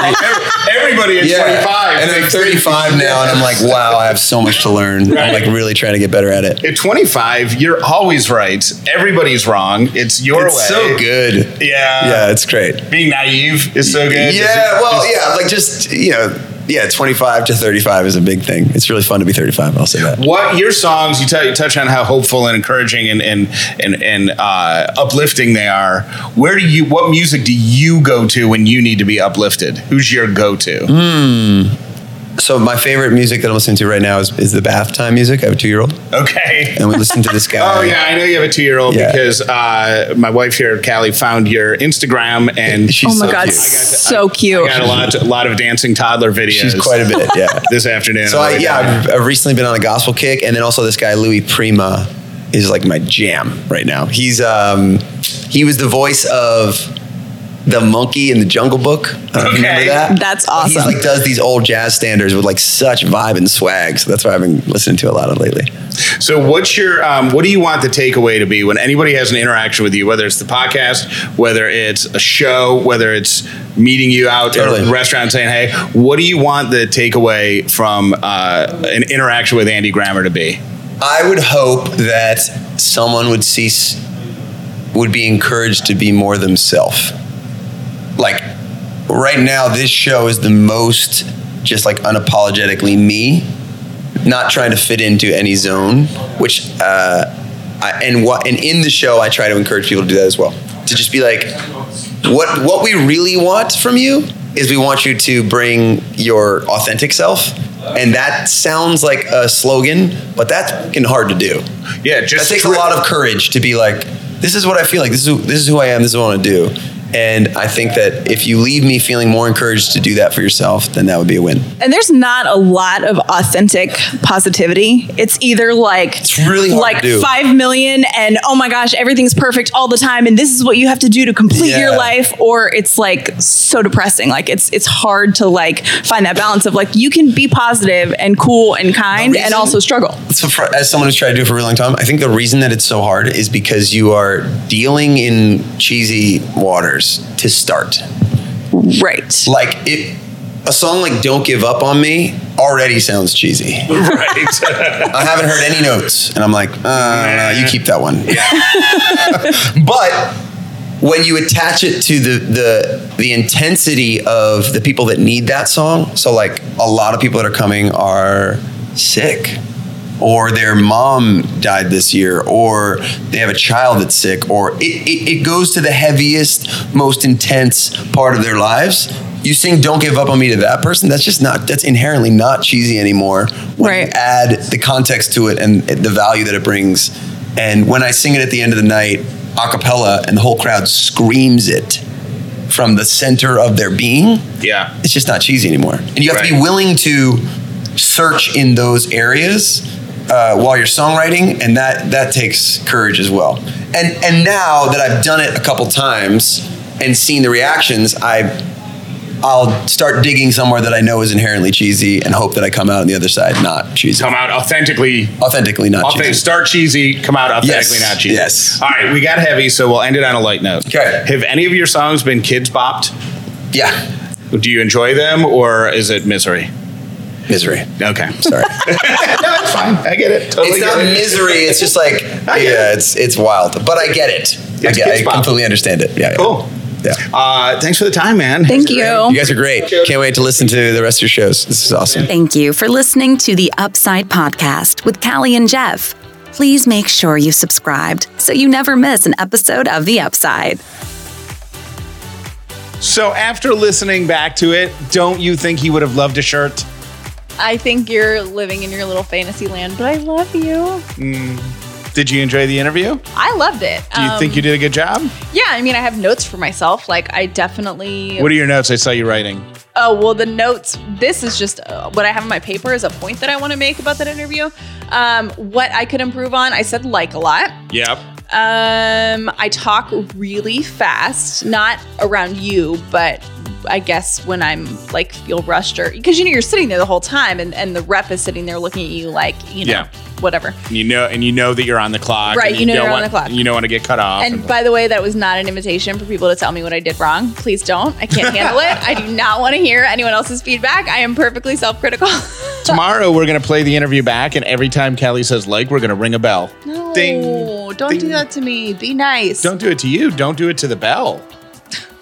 Speaker 1: Everybody at 25.
Speaker 5: And I'm 35 now, and I'm like, wow, I have so much to learn. I'm like really trying to get better at it.
Speaker 1: At 25, you're always right. Everybody's wrong. It's your
Speaker 5: It's
Speaker 1: way.
Speaker 5: so good.
Speaker 1: Yeah.
Speaker 5: Yeah, it's great.
Speaker 1: Being naive is so good.
Speaker 5: Yeah, well, yeah, like just, you know, yeah, 25 to 35 is a big thing. It's really fun to be 35, I'll say that.
Speaker 1: What your songs? You, t- you touch on how hopeful and encouraging and and and, and uh, uplifting they are. Where do you? What music do you go to when you need to be uplifted? Who's your go-to?
Speaker 5: So my favorite music that I'm listening to right now is, is the bath time music. I have a two-year-old,
Speaker 1: Okay.
Speaker 5: and we listen to this guy.
Speaker 1: Oh yeah, I know you have a two-year-old
Speaker 5: Yeah.
Speaker 1: because uh, my wife here, Callie, found your Instagram and
Speaker 5: She's
Speaker 2: Oh my
Speaker 5: so
Speaker 2: god,
Speaker 5: cute.
Speaker 2: so cute.
Speaker 1: I got a lot, a lot of dancing toddler videos.
Speaker 5: She's quite a bit, yeah.
Speaker 1: this afternoon.
Speaker 5: So I, yeah. I've, I've recently been on a gospel kick, and then also this guy Louis Prima is like my jam right now. He's um, he was the voice of the monkey in the Jungle Book. I don't know if you
Speaker 1: Okay.
Speaker 5: remember that?
Speaker 2: That's
Speaker 5: He's
Speaker 2: awesome.
Speaker 5: like does these old jazz standards with like such vibe and swag. So that's what I've been listening to a lot of lately.
Speaker 1: So, what's your um, what do you want the takeaway to be when anybody has an interaction with you, whether it's the podcast, whether it's a show, whether it's meeting you out at a restaurant saying, "Hey," what do you want the takeaway from uh, an interaction with Andy Grammer to be?
Speaker 5: I would hope that someone would see, s- would be encouraged to be more themselves. Like right now, this show is the most just like unapologetically me, not trying to fit into any zone. Which, uh, I, and what and in the show, I try to encourage people to do that as well. To just be like, what what we really want from you is we want you to bring your authentic self. And that sounds like a slogan, but that's fucking hard to do.
Speaker 1: Yeah,
Speaker 5: That
Speaker 1: just
Speaker 5: takes a lot of courage to be like, this is what I feel like. This is who, this is who I am. This is what I want to do. And I think that if you leave me feeling more encouraged to do that for yourself, then that would be a win.
Speaker 2: And there's not a lot of authentic positivity. It's either like
Speaker 5: It's really hard
Speaker 2: like
Speaker 5: to do.
Speaker 2: five million and oh my gosh, everything's perfect all the time, and this is what you have to do to complete your life, or it's like so depressing. Like it's it's hard to like find that balance of like you can be positive and cool and kind and also struggle.
Speaker 5: So for, as someone who's tried to do it for a really long time, I think the reason that it's so hard is because you are dealing in cheesy waters to start.
Speaker 2: Right.
Speaker 5: Like it, a song like "Don't Give Up on Me" already sounds cheesy.
Speaker 1: Right.
Speaker 5: I haven't heard any notes, and I'm like, uh, no, you keep that one. but when you attach it to the the the intensity of the people that need that song, so like a lot of people that are coming are sick. Or their mom died this year, or they have a child that's sick, or it, it, it goes to the heaviest, most intense part of their lives. You sing "Don't Give Up on Me" to that person. That's just not. That's inherently not cheesy anymore. When you add the context to it and the value that it brings. And when I sing it at the end of the night, a cappella, and the whole crowd screams it from the center of their being,
Speaker 1: yeah.
Speaker 5: it's just not cheesy anymore. And you have to be willing to search in those areas uh, while you're songwriting, and that that takes courage as well. And and now that I've done it a couple times and seen the reactions, I I'll start digging somewhere that I know is inherently cheesy and hope that I come out on the other side not cheesy.
Speaker 1: Come out authentically.
Speaker 5: Authentically not
Speaker 1: Authentic,
Speaker 5: cheesy.
Speaker 1: start cheesy, come out authentically
Speaker 5: Yes,
Speaker 1: not cheesy.
Speaker 5: yes.
Speaker 1: All right, we got heavy, so we'll end it on a light note.
Speaker 5: Okay.
Speaker 1: Have any of your songs been Kidz Bopped?
Speaker 5: Yeah.
Speaker 1: Do you enjoy them or is it misery?
Speaker 5: Misery.
Speaker 1: Okay.
Speaker 5: Sorry.
Speaker 1: no, it's fine. I get it. Totally
Speaker 5: it's not
Speaker 1: it.
Speaker 5: misery. It's just like
Speaker 1: I get
Speaker 5: yeah, it's it's wild. But I get it. I get.
Speaker 1: kids
Speaker 5: I completely understand it. Yeah. yeah.
Speaker 1: Cool.
Speaker 5: Yeah.
Speaker 1: Uh, thanks for the time, man.
Speaker 2: Thank you.
Speaker 5: You guys are great. Can't wait to listen to the rest of your shows. This is awesome.
Speaker 3: Thank you for listening to the Upside Podcast with Callie and Jeff. Please make sure you subscribed so you never miss an episode of The Upside.
Speaker 1: So after listening back to it, don't you think he would have loved a shirt?
Speaker 2: I think you're living in your little fantasy land, but I love you.
Speaker 1: Did you enjoy the interview?
Speaker 2: I loved it.
Speaker 1: Do you think you did a good job?
Speaker 2: Yeah, I mean, I have notes for myself. Like, I definitely.
Speaker 1: What are your notes? I saw you writing.
Speaker 2: Oh, well, the notes, this is just uh, what I have in my paper is a point that I want to make about that interview. Um, what I could improve on, I said like a lot.
Speaker 1: Yep.
Speaker 2: Um, I talk really fast, not around you, but I guess when I'm like feel rushed or because you know you're sitting there the whole time and, and the rep is sitting there looking at you like, you know,
Speaker 1: Yeah.
Speaker 2: whatever.
Speaker 1: You know, and you know that you're on the clock.
Speaker 2: Right,
Speaker 1: and
Speaker 2: you know you're on the clock.
Speaker 1: You don't want to get cut off.
Speaker 2: And by the way, that was not an invitation for people to tell me what I did wrong. Please don't. I can't handle it. I do not want to hear anyone else's feedback. I am perfectly self critical.
Speaker 1: Tomorrow we're gonna play the interview back, and every time Callie says like, we're gonna ring a bell.
Speaker 2: no,
Speaker 1: Ding,
Speaker 2: don't
Speaker 1: ding.
Speaker 2: do that to me. Be nice.
Speaker 1: Don't do it to you. Don't do it to the bell.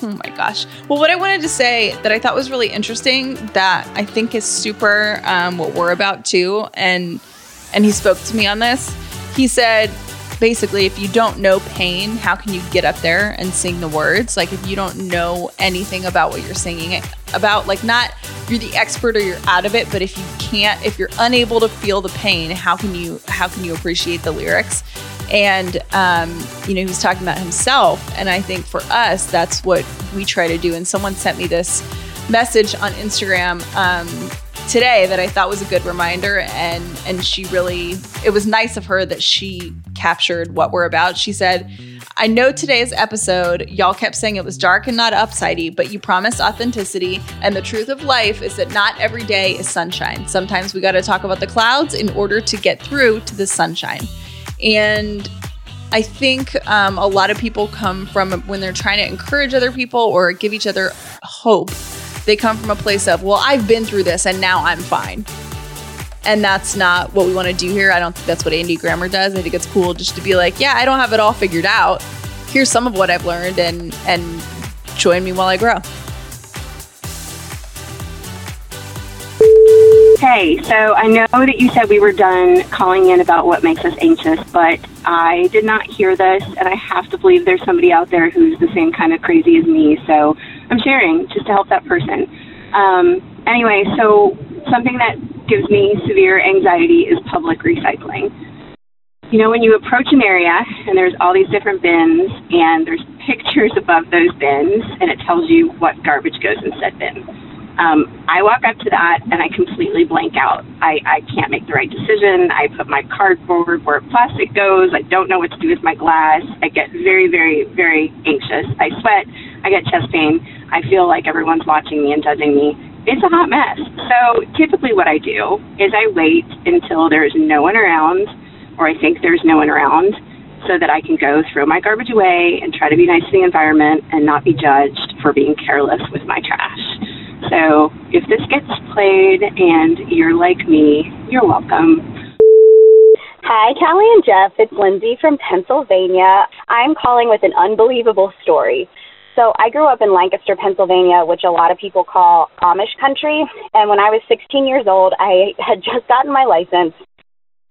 Speaker 2: Oh my gosh. Well, what I wanted to say that I thought was really interesting that I think is super um, what we're about too, and and he spoke to me on this. He said basically if you don't know pain, how can you get up there and sing the words? Like if you don't know anything about what you're singing about, like not you're the expert or you're out of it, but if you can't, if you're unable to feel the pain, how can you how can you appreciate the lyrics? And um, you know, he was talking about himself, and I think for us, that's what we try to do. And someone sent me this message on Instagram um, today that I thought was a good reminder, and and she really, it was nice of her that she captured what we're about. She said. I know today's episode, y'all kept saying it was dark and not upsidey, but you promised authenticity. And the truth of life is that not every day is sunshine. Sometimes we got to talk about the clouds in order to get through to the sunshine. And I think um, a lot of people come from when they're trying to encourage other people or give each other hope, they come from a place of, well, I've been through this and now I'm fine. And that's not what we want to do here. I don't think that's what Andy Grammer does. I think it's cool just to be like, yeah, I don't have it all figured out. Here's some of what I've learned and and join me while I grow.
Speaker 6: Hey, so I know that you said we were done calling in about what makes us anxious, but I did not hear this, and I have to believe there's somebody out there who's the same kind of crazy as me. So I'm sharing just to help that person. Um, anyway, so something that gives me severe anxiety is public recycling. You know, when you approach an area and there's all these different bins and there's pictures above those bins, and it tells you what garbage goes in said bin. Um, I walk up to that and I completely blank out. I, I can't make the right decision. I put my cardboard where plastic goes. I don't know what to do with my glass. I get very, very, very anxious. I sweat. I get chest pain. I feel like everyone's watching me and judging me. It's a hot mess. So typically, what I do is I wait until there's no one around, or I think there's no one around, so that I can go throw my garbage away and try to be nice to the environment and not be judged for being careless with my trash. So if this gets played and you're like me, you're welcome.
Speaker 7: Hi, Callie and Jeff. It's Lindsay from Pennsylvania. I'm calling with an unbelievable story. So I grew up in Lancaster, Pennsylvania, which a lot of people call Amish country. And when I was 16 years old, I had just gotten my license.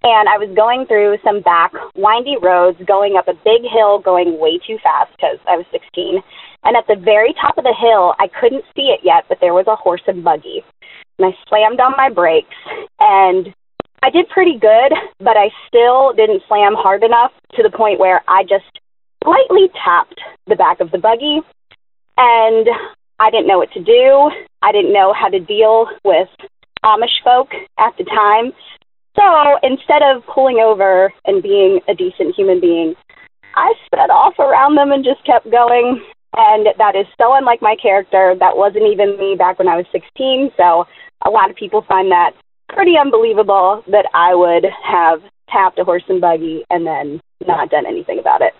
Speaker 7: And I was going through some back windy roads, going up a big hill, going way too fast because I was 16. And at the very top of the hill, I couldn't see it yet, but there was a horse and buggy. And I slammed on my brakes and I did pretty good, but I still didn't slam hard enough to the point where I just slightly tapped the back of the buggy. And I didn't know what to do. I didn't know how to deal with Amish folk at the time. So instead of pulling over and being a decent human being, I sped off around them and just kept going. And that is so unlike my character. That wasn't even me back when I was 16. So a lot of people find that pretty unbelievable that I would have tapped a horse and buggy and then not done anything about it.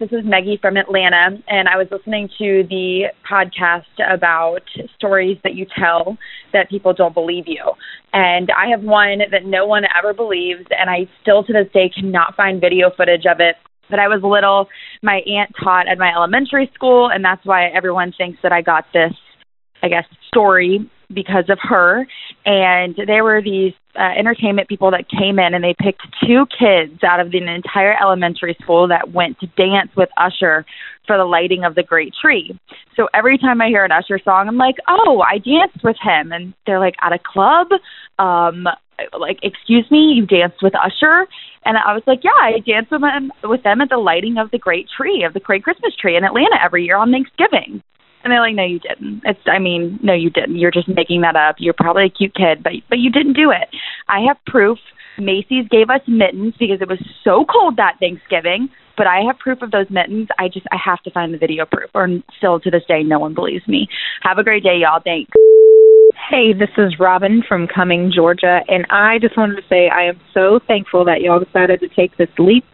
Speaker 8: This is Maggie from Atlanta, and I was listening to the podcast about stories that you tell that people don't believe you. And I have one that no one ever believes, and I still to this day cannot find video footage of it but I was little. My aunt taught at my elementary school, and that's why everyone thinks that I got this, I guess, story because of her. And there were these uh, entertainment people that came in, and they picked two kids out of the entire elementary school that went to dance with Usher for the lighting of the great tree. So every time I hear an Usher song, I'm like, oh, I danced with him. And they're like, at a club? Um, like, excuse me, you danced with Usher? And I was like, yeah, I danced with them, with them at the lighting of the great tree, of the great Christmas tree in Atlanta every year on Thanksgiving. And they're like, no, you didn't. It's, I mean, no, you didn't. You're just making that up. You're probably a cute kid, but but you didn't do it. I have proof. Macy's gave us mittens because it was so cold that Thanksgiving. But I have proof of those mittens. I just I have to find the video proof, or still to this day, no one believes me. Have a great day, y'all. Thanks.
Speaker 9: Hey, this is Robin from Cumming, Georgia, and I just wanted to say I am so thankful that y'all decided to take this leap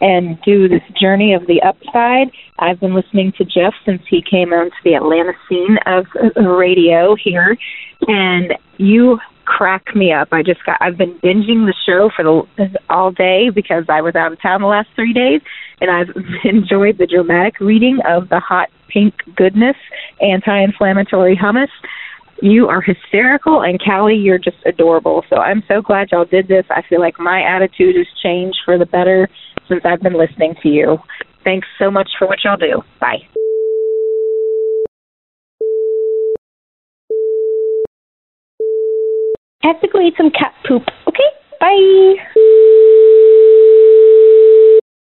Speaker 9: and do this journey of the upside. I've been listening to Jeff since he came onto the Atlanta scene of radio here, and you crack me up. I just got I've been binging the show for the all day because I was out of town the last 3 days and I've enjoyed the dramatic reading of the hot pink goodness anti-inflammatory hummus you are hysterical, and Callie, you're just adorable. So I'm so glad y'all did this. I feel like my attitude has changed for the better since I've been listening to you. Thanks so much for what y'all do. Bye.
Speaker 10: I have to go eat some cat poop. Okay, bye.